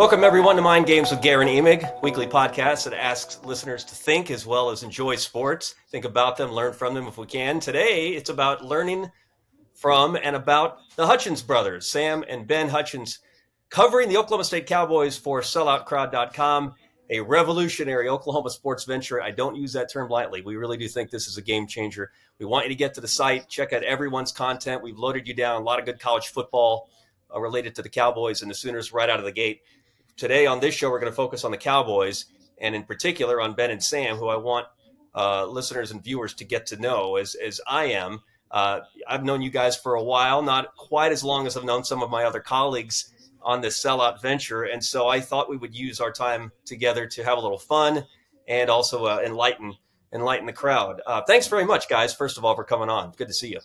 Welcome, everyone, to Mind Games with Guerin Emig, weekly podcast that asks listeners to think as well as enjoy sports, think about them, learn from them if we can. Today, it's about learning from and about the Hutchens brothers, Sam and Ben Hutchens, covering the Oklahoma State Cowboys for selloutcrowd.com, a revolutionary Oklahoma sports venture. I don't use that term lightly. We really do think this is a game changer. We want you to get to the site, check out everyone's content. We've loaded you down a lot of good college football uh, related to the Cowboys and the Sooners right out of the gate today on this show, we're going to focus on the Cowboys and in particular on Ben and Sam, who I want uh, listeners and viewers to get to know as, as I am. Uh, I've known you guys for a while, not quite as long as I've known some of my other colleagues on this sellout venture. And so I thought we would use our time together to have a little fun and also uh, enlighten enlighten the crowd. Uh, thanks very much, guys. First of all, for coming on. Good to see you.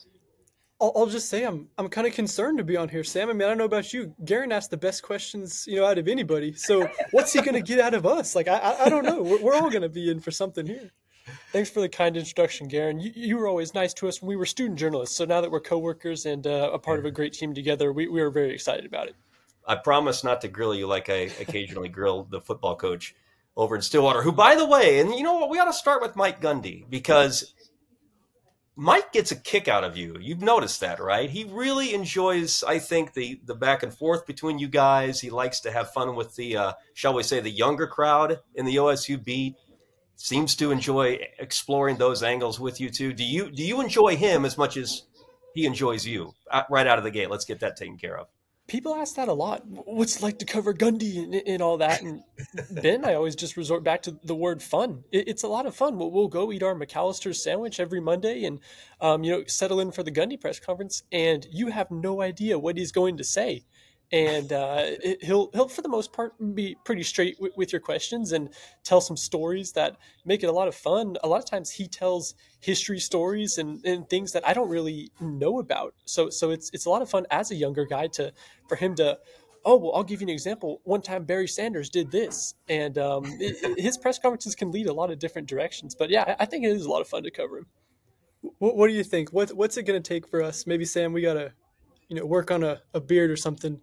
I'll, I'll just say I'm I'm kind of concerned to be on here, Sam. I mean, I don't know about you. Guerin asked the best questions, you know, out of anybody. So what's he going to get out of us? Like, I I, I don't know. We're, we're all going to be in for something here. Thanks for the kind introduction, Guerin. You, you, were always nice to us when we were student journalists. So now that we're coworkers and uh, a part of a great team together, we, we are very excited about it. I promise not to grill you like I occasionally grill the football coach over in Stillwater, who, by the way, and you know what, we ought to start with Mike Gundy because Mike gets a kick out of you. You've noticed that, right? He really enjoys, I think, the the back and forth between you guys. He likes to have fun with the, uh, shall we say, the younger crowd in the OSU beat. Seems to enjoy exploring those angles with you too. Do you do you enjoy him as much as he enjoys you? Uh, right out of the gate, let's get that taken care of people ask that a lot. What's like to cover Gundy and, and all that? And Ben, I always just resort back to the word fun. It, it's a lot of fun. We'll, we'll, go eat our McAlister's sandwich every Monday and, um, you know, settle in for the Gundy press conference. And you have no idea what he's going to say and uh, he'll he'll for the most part be pretty straight w- with your questions and tell some stories that make it a lot of fun. A lot of times he tells history stories and, and things that I don't really know about. So so it's it's a lot of fun as a younger guy to for him to oh well I'll give you an example. One time Barry Sanders did this, and um, it, his press conferences can lead a lot of different directions. But yeah, I think it is a lot of fun to cover him. What, what do you think? What what's it going to take for us? Maybe Sam, we gotta you know work on a, a beard or something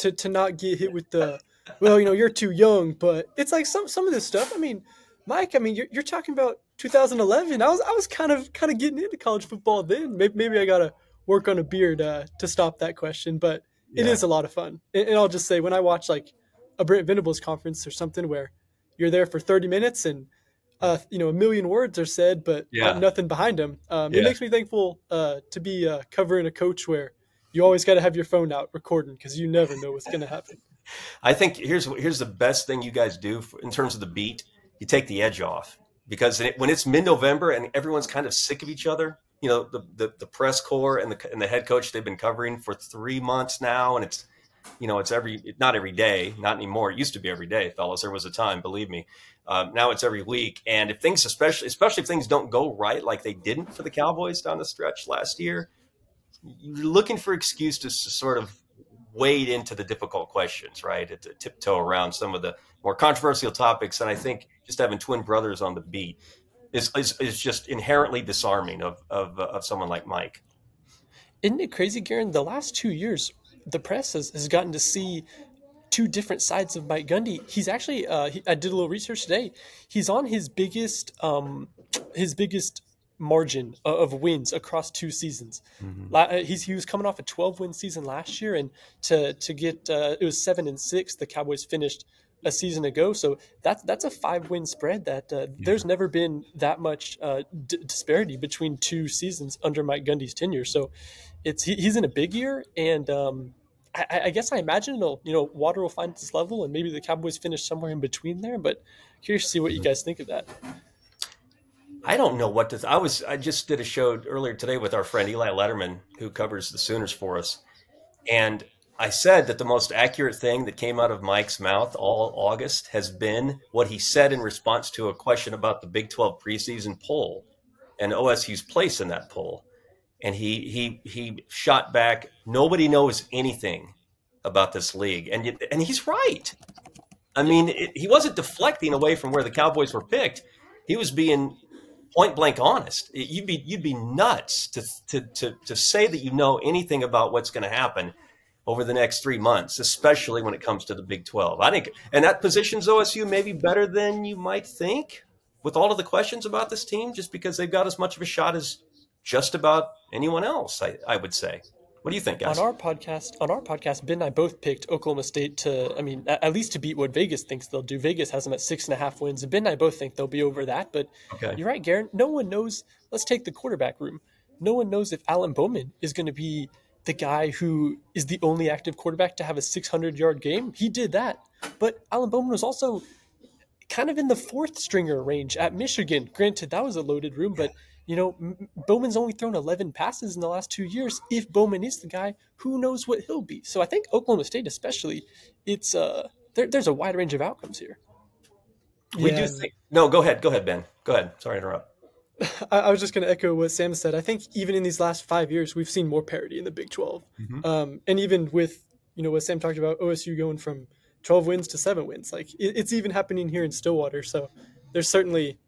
to to not get hit with the well, you know, you're too young, but it's like some some of this stuff. I mean, Mike, I mean, you're, you're talking about 2011. I was I was kind of kind of getting into college football then. Maybe, maybe I gotta work on a beard uh, to stop that question, but it yeah. is a lot of fun. And, and, I'll just say, when I watch like a Brent Venables conference or something where you're there for 30 minutes and uh, you know a million words are said, but yeah. nothing behind them, um, yeah. it makes me thankful uh, to be uh, covering a coach where you always got to have your phone out recording because you never know what's going to happen. I think here's here's the best thing you guys do for, in terms of the beat. You take the edge off because when it's mid November and everyone's kind of sick of each other, you know the, the, the press corps and the and the head coach they've been covering for three months now, and it's you know it's every not every day, not anymore. It used to be every day, fellas. There was a time, believe me. Um, now it's every week, and if things, especially especially if things don't go right, like they didn't for the Cowboys down the stretch last year, you're looking for excuse to sort of wade into the difficult questions, right? To tiptoe around some of the more controversial topics. And I think just having twin brothers on the beat is, is, is just inherently disarming of, of, uh, of someone like Mike. Isn't it crazy, Guerin? The last two years, the press has, has gotten to see two different sides of Mike Gundy. He's actually, uh, he, I did a little research today. He's on his biggest, um, his biggest margin of wins across two seasons. Mm-hmm. Uh, he's, he was coming off a 12 win season last year, and to to get uh, it was seven and six. The Cowboys finished a season ago, so that's that's a five win spread. That uh, yeah. there's never been that much uh, d- disparity between two seasons under Mike Gundy's tenure. So it's he, he's in a big year, and um, I, I, guess I imagine it'll you know water will find its level, and maybe the Cowboys finish somewhere in between there. But curious to see what you mm-hmm. guys think of that. I don't know what to. Th- I was. I just did a show earlier today with our friend Eli Lederman, who covers the Sooners for us, and I said that the most accurate thing that came out of Mike's mouth all August has been what he said in response to a question about the Big 12 preseason poll and OSU's place in that poll. And he he he shot back. Nobody knows anything about this league, and and he's right. I mean, it, he wasn't deflecting away from where the Cowboys were picked. He was being point blank honest. You'd be you'd be nuts to to to, to say that you know anything about what's going to happen over the next three months, especially when it comes to the Big 12. I think, and that positions OSU maybe better than you might think with all of the questions about this team, just because they've got as much of a shot as just about anyone else, I, I would say. What do you think, guys? On our podcast, on our podcast, Ben and I both picked Oklahoma State to, I mean, at least to beat what Vegas thinks they'll do. Vegas has them at six and a half wins, and Ben and I both think they'll be over that. But okay. you're right, Guerin. No one knows. Let's take the quarterback room. No one knows if Alan Bowman is going to be the guy who is the only active quarterback to have a 600 yard game. He did that, but Alan Bowman was also kind of in the fourth stringer range at Michigan. Granted, that was a loaded room, but you know, Bowman's only thrown 11 passes in the last two years. If Bowman is the guy, who knows what he'll be? So I think Oklahoma State, especially, it's uh, there, there's a wide range of outcomes here. We yeah. do think. No, go ahead. Go ahead, Ben. Go ahead. Sorry to interrupt. I, was just going to echo what Sam said. I think even in these last five years, we've seen more parity in the Big 12. Mm-hmm. Um, and even with, you know, what Sam talked about, OSU going from 12 wins to seven wins, like it, it's even happening here in Stillwater. So there's certainly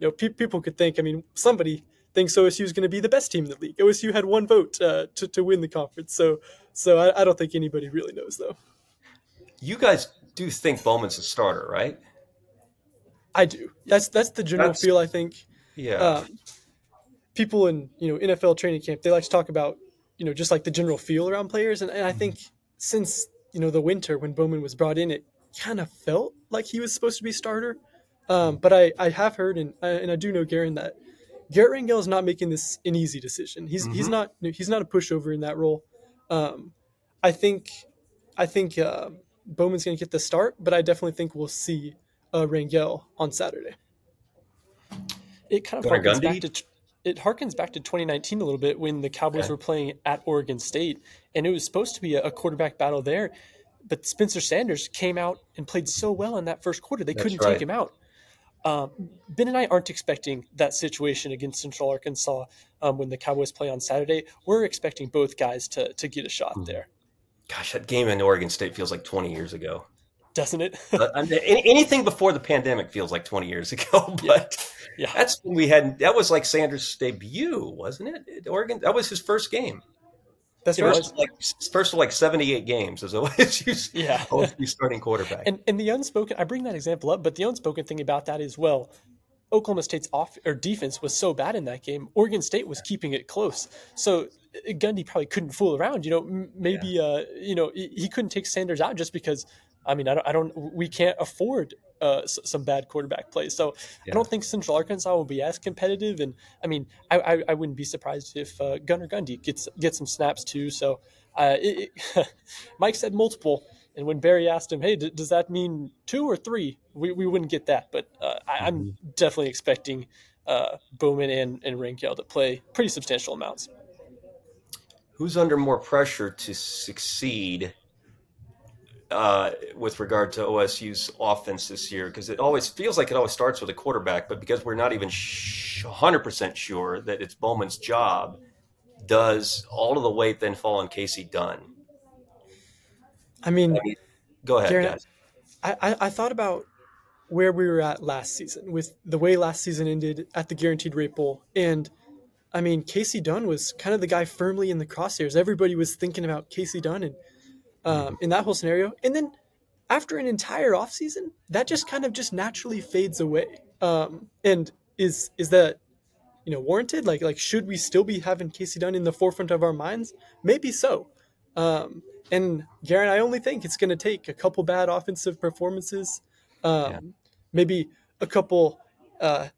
you know, pe- people could think. I mean, somebody thinks OSU is going to be the best team in the league. OSU had one vote uh, to to win the conference, so so I, I, don't think anybody really knows though. You guys do think Bowman's a starter, right? I do. That's that's the general that's, feel. I think. Yeah. Um, people in you know NFL training camp they like to talk about you know just like the general feel around players, and, and I think since you know the winter when Bowman was brought in, it kind of felt like he was supposed to be starter. Um, but I, I have heard and and I do know Guerin that Garrett Rangel is not making this an easy decision. He's mm-hmm. he's not he's not a pushover in that role. Um, I think I think uh, Bowman's going to get the start, but I definitely think we'll see uh, Rangel on Saturday. It kind of harkens back to it harkens back to 2019 a little bit when the Cowboys okay. were playing at Oregon State, and it was supposed to be a, a quarterback battle there. But Spencer Sanders came out and played so well in that first quarter, they That's couldn't right. take him out. Um, ben and I aren't expecting that situation against Central Arkansas um, when the Cowboys play on Saturday. We're expecting both guys to to get a shot hmm. there. Gosh, that game in Oregon State feels like 20 years ago, doesn't it? anything before the pandemic feels like 20 years ago, but yeah. yeah. that's when we had. That was like Sanders' debut, wasn't it? Oregon. That was his first game. That's right. First, like first of like seventy eight games as OSU's yeah. OSU starting quarterback. And and the unspoken, I bring that example up, but the unspoken thing about that is well, Oklahoma State's off or defense was so bad in that game. Oregon State was keeping it close, so Gundy probably couldn't fool around. You know, maybe yeah. uh, you know he couldn't take Sanders out just because. I mean, I don't, I don't we can't afford uh, some bad quarterback plays. So yeah. I don't think Central Arkansas will be as competitive. And I mean, I, I, I wouldn't be surprised if uh, Gunnar Gundy gets gets some snaps too. So uh, it, it, Mike said multiple. And when Barry asked him, "Hey, d- does that mean two or three? We, we wouldn't get that, but uh, I, am mm-hmm. definitely expecting uh, Bowman and and Rangel to play pretty substantial amounts. Who's under more pressure to succeed uh, with regard to OSU's offense this year because it always feels like it always starts with a quarterback, but because we're not even sh- 100% sure that it's Bowman's job, does all of the weight then fall on Kasey Dunn? I mean, I mean go ahead, guys. I, I, I thought about where we were at last season with the way last season ended at the Guaranteed Rate Bowl. And I mean, Kasey Dunn was kind of the guy firmly in the crosshairs. Everybody was thinking about Kasey Dunn and – um, in that whole scenario. And then after an entire offseason, that just kind of just naturally fades away. Um, and is is that you know warranted? Like like should we still be having Kasey Dunn in the forefront of our minds? Maybe so. Um, and Guerin, I only think it's going to take a couple bad offensive performances, um, yeah. maybe a couple, uh,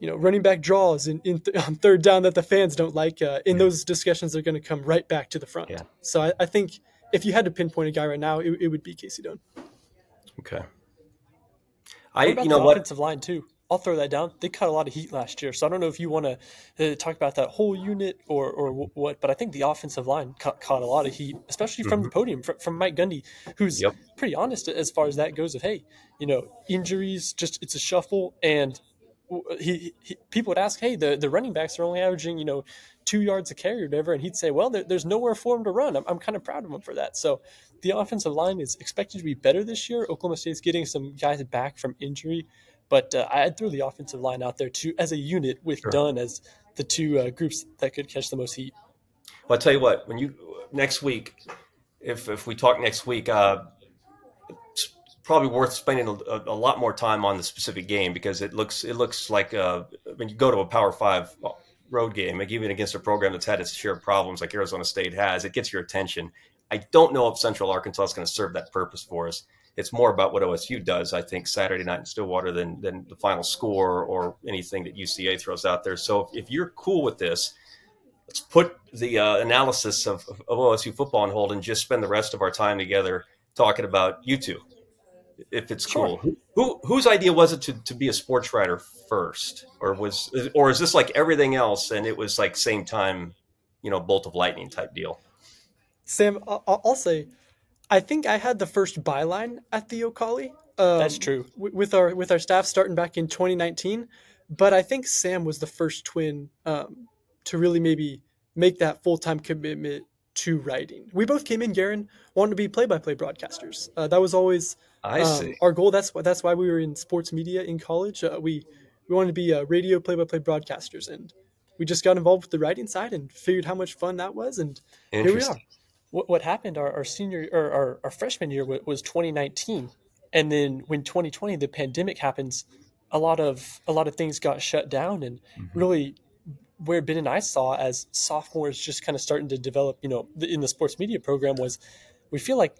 you know, running back draws in, in th- on third down that the fans don't like. Uh, in those discussions, they're going to come right back to the front. Yeah. So I, I think if you had to pinpoint a guy right now, it, it would be Kasey Dunn. Okay. I you know what offensive line too. I'll throw that down. They cut a lot of heat last year, so I don't know if you want to uh, talk about that whole unit or or what. But I think the offensive line caught, caught a lot of heat, especially from mm-hmm. the podium from, from, Mike Gundy, who's yep. pretty honest as far as that goes. Of hey, you know, injuries, just it's a shuffle, and he, he, people would ask, hey, the, the running backs are only averaging, you know, two yards a carry or whatever. And he'd say, well, there, there's nowhere for him to run. I'm, I'm kind of proud of him for that. So the offensive line is expected to be better this year. Oklahoma State's getting some guys back from injury. But uh, I'd throw the offensive line out there too as a unit with sure. Dunn as the two uh, groups that could catch the most heat. Well, I'll tell you what, when you next week, if if we talk next week, uh, it's probably worth spending a, a, lot more time on the specific game because it looks it looks like uh, when you go to a Power Five road game, like even against a program that's had its share of problems like Arizona State has, it gets your attention. I don't know if Central Arkansas is going to serve that purpose for us. It's more about what OSU does, I think, Saturday night in Stillwater than than the final score or anything that UCA throws out there. So if, you're cool with this, let's put the uh, analysis of, of, OSU football on hold and just spend the rest of our time together talking about you two, if it's sure. cool. Who whose idea was it to, to be a sports writer first, or was or is this like everything else and it was like same time, you know, bolt of lightning type deal? Sam, I'll, I'll say, I think I had the first byline at the O'Colly. Um, That's true. with our with our staff starting back in 2019, but I think Sam was the first twin um, to really maybe make that full time commitment to writing. We both came in, Guerin, wanting to be play by play broadcasters. Uh, that was always um, our goal. That's why that's why we were in sports media in college. Uh, we we wanted to be uh, radio play by play broadcasters, and we just got involved with the writing side and figured how much fun that was, and here we are. What, what happened our, our senior or our, our freshman year was 2019, and then when 2020 the pandemic happens, a lot of a lot of things got shut down, and mm-hmm. really where Ben and I saw as sophomores just kind of starting to develop, you know, in the sports media program was we feel like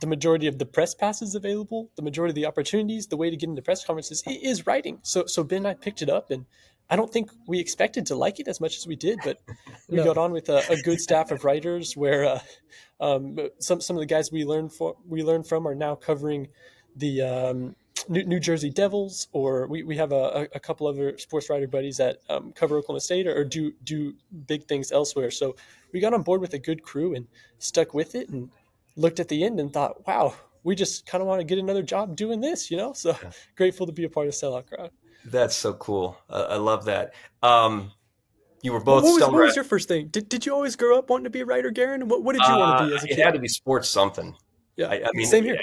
the majority of the press passes available, the majority of the opportunities, the way to get into press conferences is writing. So so Ben and I picked it up and I don't think we expected to like it as much as we did, but we no. got on with a, a, good staff of writers where uh, um, some some of the guys we learned for we learned from are now covering the um, New, New, Jersey Devils, or we, we have a, a couple other sports writer buddies that um, cover Oklahoma State or, or, do do big things elsewhere. So we got on board with a good crew and stuck with it, and looked at the end and thought, wow, we just kind of want to get another job doing this, you know. So yeah. grateful to be a part of Sellout Crowd. That's so cool. Uh, I love that. Um, you were both. What, was, what was, your first thing? Did, did you always grow up wanting to be a writer, Guerin? What, what did you uh, want to be as a kid? It had to be sports something. Yeah, I, I mean, same here.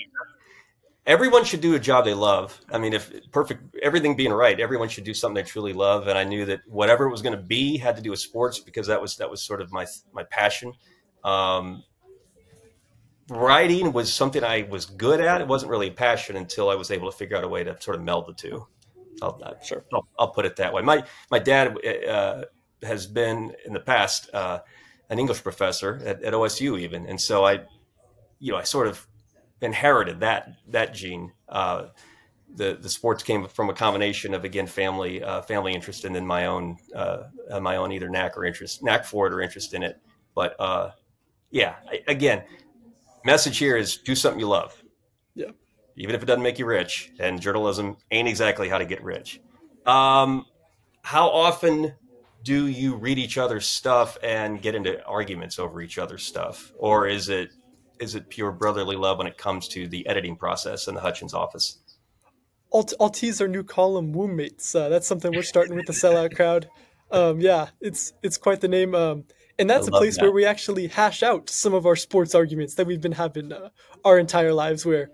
Everyone should do a job they love. I mean, if perfect, everything being right, everyone should do something they truly love. And I knew that whatever it was going to be had to do with sports because that was that was sort of my my passion. Um, writing was something I was good at. It wasn't really a passion until I was able to figure out a way to sort of meld the two. I'll, sure. I'll, I'll, put it that way. My my dad uh, has been in the past uh, an English professor at, at, OSU even, and so I, you know, I sort of inherited that that gene. Uh, the the sports came from a combination of again family uh, family interest and then my own uh, my own either knack or interest knack for it or interest in it. But uh, yeah, I, again, message here is do something you love. Yeah even if it doesn't make you rich. And journalism ain't exactly how to get rich. Um, how often do you read each other's stuff and get into arguments over each other's stuff, or is it is it pure brotherly love when it comes to the editing process in the Hutchens office? I'll, I'll tease our new column, Wombmates. Uh, that's something we're starting with the sellout crowd. Um, yeah, it's it's quite the name. Um, and that's a place that. where we actually hash out some of our sports arguments that we've been having uh, our entire lives. Where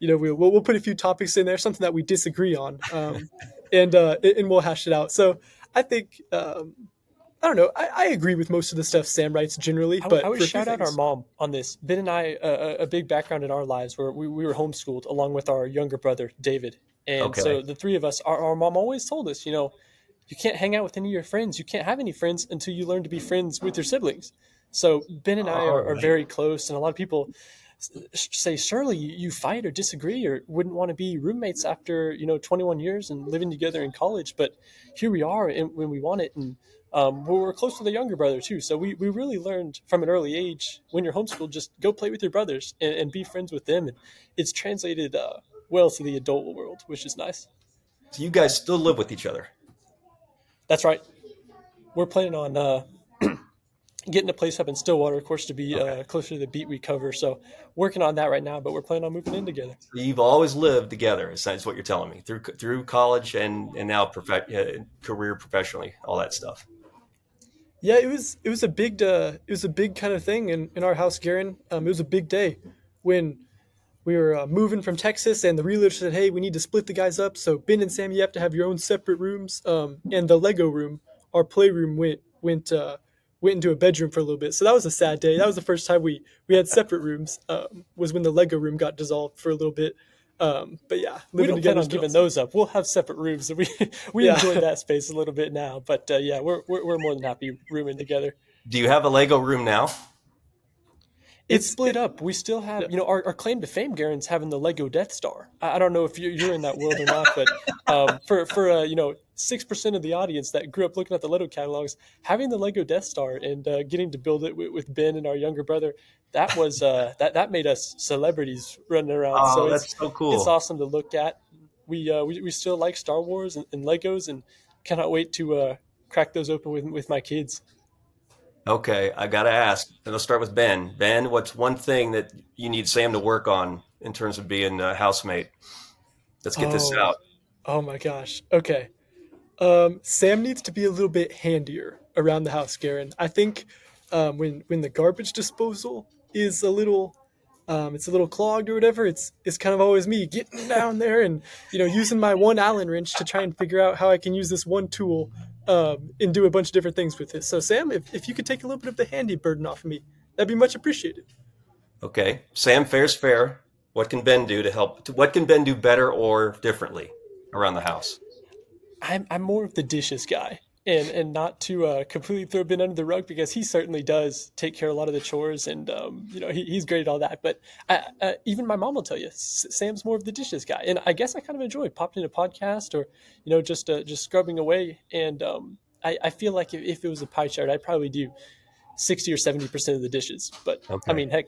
you know, we'll, we'll put a few topics in there, something that we disagree on, um, and uh, and we'll hash it out. So I think um, I don't know. I, I, agree with most of the stuff Sam writes generally, but I, would shout out our mom on this. Ben and I, uh, a big background in our lives where we, we were homeschooled along with our younger brother David, and okay. so the three of us, our, our mom always told us, you know, you can't hang out with any of your friends. You can't have any friends until you learn to be friends with your siblings. So Ben and I are, are very close, and a lot of people say surely you fight or disagree or wouldn't want to be roommates after you know 21 years and living together in college but here we are and when we want it and um, we're close to the younger brother too so we, we really learned from an early age when you're homeschooled just go play with your brothers and, and be friends with them and it's translated uh, well to the adult world which is nice. So you guys still live with each other? That's right. We're planning on uh, getting a place up in Stillwater, of course, to be okay. uh, closer to the beat we cover. So working on that right now, but we're planning on moving in together. You've always lived together, is what you're telling me through through college and and now uh, career professionally, all that stuff. Yeah, it was it was a big uh, it was a big kind of thing in, in our house, Guerin. Um, it was a big day when we were uh, moving from Texas, and the realtor said, "Hey, we need to split the guys up. So Ben and Sam, you have to have your own separate rooms." Um, and the Lego room, our playroom, went went uh, went into a bedroom for a little bit. So that was a sad day. That was the first time we we had separate rooms. Um, was when the Lego room got dissolved for a little bit. Um, but yeah, we living don't plan together on is giving awesome. those up. We'll have separate rooms. So we we Yeah. enjoy that space a little bit now. But uh, yeah, we're, we're we're more than happy rooming together. Do you have a Lego room now? It's It's- split up. We still have, you know, our, our claim to fame, Guerin's having the Lego Death Star. I, I don't know if you're, you're in that world or not, but um, for for uh, you know six percent of the audience that grew up looking at the Lego catalogs, having the Lego Death Star and uh, getting to build it with, with Ben and our younger brother, that was uh, that that made us celebrities running around. Oh, so that's it's so cool. it's awesome to look at. We uh, we, we still like Star Wars and, and Legos, and cannot wait to uh, crack those open with with my kids. Okay, I gotta ask, and let's start with Ben. Ben, what's one thing that you need Sam to work on in terms of being a housemate? Let's get this Oh. out. Oh my gosh. Okay. Um, Sam needs to be a little bit handier around the house, Guerin. I think um, when when the garbage disposal is a little um, it's a little clogged or whatever, it's it's kind of always me getting down there and you know using my one Allen wrench to try and figure out how I can use this one tool um, and do a bunch of different things with it. So Sam, if, if you could take a little bit of the handy burden off of me, that'd be much appreciated. Okay, Sam, fair's fair. What can Ben do to help? What can Ben do better or differently around the house? I'm I'm more of the dishes guy, and and not to uh, completely throw Ben under the rug because he certainly does take care of a lot of the chores, and um, you know he, he's great at all that. But I, uh, even my mom will tell you, S- Sam's more of the dishes guy, and I guess I kind of enjoy popping in a podcast or you know just uh, just scrubbing away. And um, I, I feel like if, if it was a pie chart, I'd probably do sixty or seventy percent of the dishes. But Okay. I mean, heck.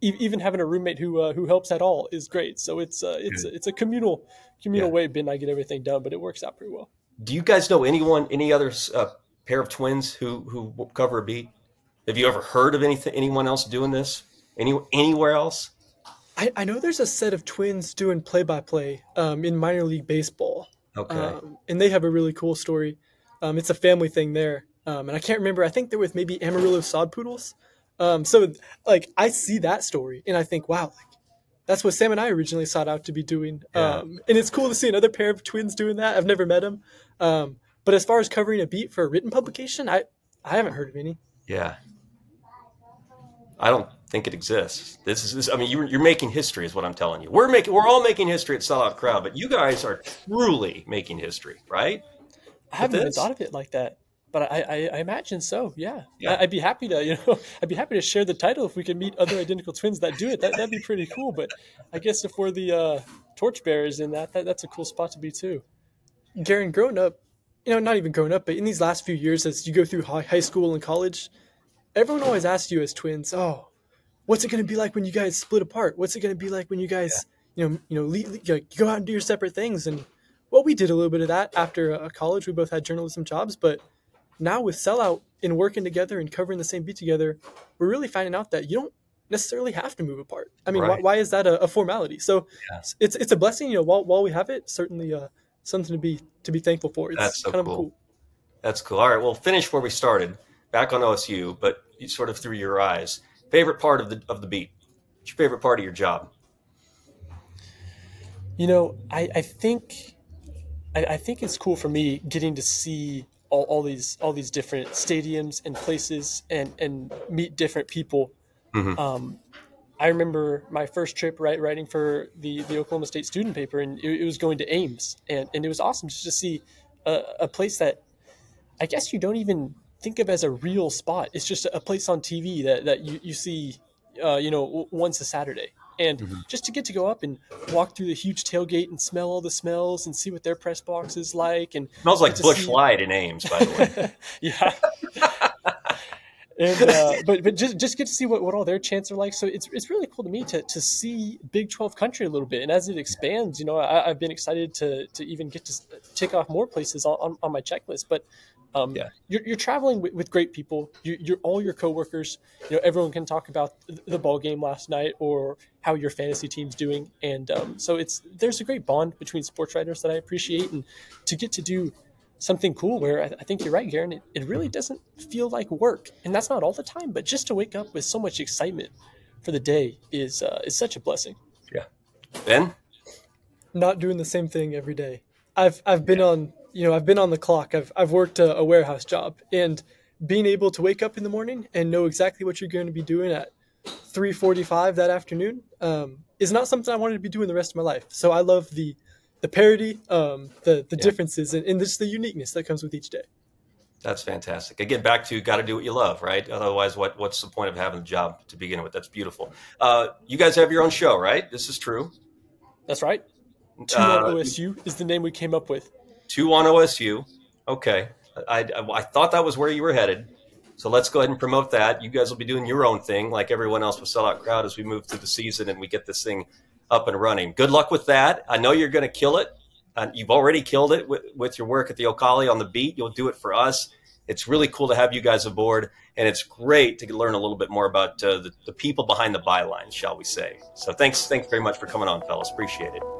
E- Even having a roommate who uh, who helps at all is great. So it's uh, it's it's a communal communal Yeah. way Ben and I get everything done, but it works out pretty well. Do you guys know anyone, any other uh, pair of twins who who cover a beat? Have you ever heard of anything, anyone else doing this? Any anywhere else? I, I know there's a set of twins doing play by play in minor league baseball. Okay, um, and they have a really cool story. Um, it's a family thing there, um, and I can't remember. I think they're with maybe Amarillo sod poodles. Um, so like I see that story, and I think, wow, like that's what Sam and I originally sought out to be doing. Yeah. Um, and it's cool to see another pair of twins doing that. I've never met them, um, but as far as covering a beat for a written publication, I I haven't heard of any. yeah. I don't think it exists. This is, this, I mean, you're, you're making history, is what I'm telling you. We're making, we're all making history at Sellout Crowd, but you guys are truly making history, right? I haven't even thought of it like that, but I, I, I imagine so. Yeah, Yeah. I, I'd be happy to, you know, I'd be happy to share the title if we could meet other identical twins that do it. That that'd be pretty cool. But I guess if we're the uh, torchbearers in that, that, that's a cool spot to be too. Guerin, growing up, you know, not even growing up, but in these last few years, as you go through hi- high school and college, everyone always asks you as twins, "Oh, what's it going to be like when you guys split apart? What's it going to be like when you guys, you know, you know, le- le- you go out and do your separate things?" And well, we did a little bit of that after uh, college. We both had journalism jobs, but now with sellout and working together and covering the same beat together, we're really finding out that you don't necessarily have to move apart. I mean, Right. why, why is that a, a formality? So Yeah. it's it's a blessing, you know. While while we have it, certainly uh, something to be to be thankful for. It's That's so kind cool. of cool. That's cool. All right, we'll finish where we started, back on OSU, but sort of through your eyes. Favorite part of the of the beat? What's your favorite part of your job? You know, I, I think I, I think it's cool for me getting to see all, all these all these different stadiums and places and and meet different people. Mhm. Um, I remember my first trip right writing for the the Oklahoma State student paper, and it, it was going to Ames, and and it was awesome just to see a, a place that I guess you don't even think of as a real spot. It's just a place on TV that that you you see, uh, you know, once a Saturday. And Mhm. just to get to go up and walk through the huge tailgate and smell all the smells and see what their press box is like, and smells like Bush see- Light in Ames, by the way. yeah. and uh, but but just just get to see what, what all their chants are like. So it's it's really cool to me to to see Big Twelve country a little bit, and as it expands, you know, I, I've been excited to to even get to tick off more places on, on, on my checklist. But um, Yeah. you're, you're traveling with, with great people. You, you're all your coworkers. You know, everyone can talk about the ball game last night or how your fantasy team's doing, and um, so it's there's a great bond between sports writers that I appreciate, and to get to do something cool where I, I think you're right, Guerin. It, it really doesn't feel like work, and that's not all the time. But just to wake up with so much excitement for the day is uh, is such a blessing. Yeah, Ben, Not doing the same thing every day. I've I've been on you know I've been on the clock. I've I've worked a, a warehouse job, and being able to wake up in the morning and know exactly what you're going to be doing at 3:45 that afternoon um, is not something I wanted to be doing the rest of my life. So I love the the parody, um, the the yeah. differences, and, and just the uniqueness that comes with each day. That's fantastic. Again, back to got to do what you love, right? Otherwise, what what's the point of having a job to begin with? That's beautiful. Uh, you guys have your own show, right? This is true. That's right. Two uh, OSU is the name we came up with. Two on OSU. Okay, I, I, I thought that was where you were headed. So let's go ahead and promote that. You guys will be doing your own thing, like everyone else with Sellout Crowd, as we move through the season and we get this thing up and running. Good luck with that. I know you're going to kill it. Uh, you've already killed it with, with your work at the O'Colly on the beat. You'll do it for us. It's really cool to have you guys aboard, and it's great to learn a little bit more about uh, the, the people behind the bylines, shall we say. So thanks, thanks very much for coming on, fellas. Appreciate it.